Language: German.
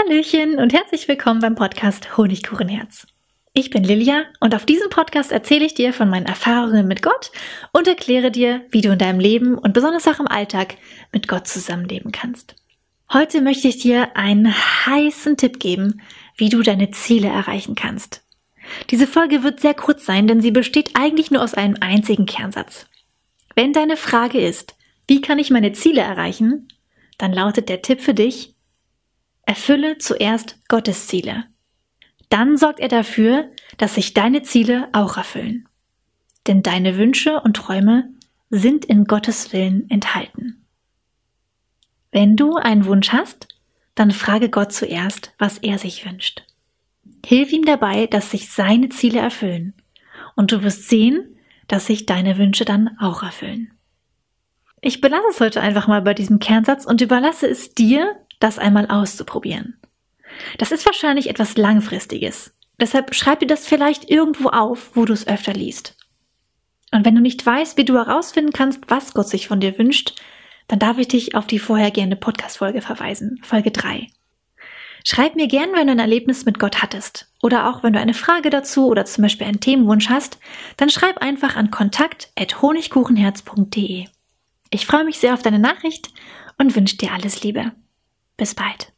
Hallöchen und herzlich willkommen beim Podcast Honigkuchenherz. Ich bin Lilia und auf diesem Podcast erzähle ich dir von meinen Erfahrungen mit Gott und erkläre dir, wie du in deinem Leben und besonders auch im Alltag mit Gott zusammenleben kannst. Heute möchte ich dir einen heißen Tipp geben, wie du deine Ziele erreichen kannst. Diese Folge wird sehr kurz sein, denn sie besteht eigentlich nur aus einem einzigen Kernsatz. Wenn deine Frage ist, wie kann ich meine Ziele erreichen, dann lautet der Tipp für dich, erfülle zuerst Gottes Ziele. Dann sorgt er dafür, dass sich deine Ziele auch erfüllen. Denn deine Wünsche und Träume sind in Gottes Willen enthalten. Wenn du einen Wunsch hast, dann frage Gott zuerst, was er sich wünscht. Hilf ihm dabei, dass sich seine Ziele erfüllen. Und du wirst sehen, dass sich deine Wünsche dann auch erfüllen. Ich belasse es heute einfach mal bei diesem Kernsatz und überlasse es dir, das einmal auszuprobieren. Das ist wahrscheinlich etwas Langfristiges. Deshalb schreib dir das vielleicht irgendwo auf, wo du es öfter liest. Und wenn du nicht weißt, wie du herausfinden kannst, was Gott sich von dir wünscht, dann darf ich dich auf die vorhergehende Podcast-Folge verweisen, Folge 3. Schreib mir gern, wenn du ein Erlebnis mit Gott hattest. Oder auch wenn du eine Frage dazu oder zum Beispiel einen Themenwunsch hast, dann schreib einfach an kontakt.honigkuchenherz.de. Ich freue mich sehr auf deine Nachricht und wünsche dir alles Liebe. Bis bald.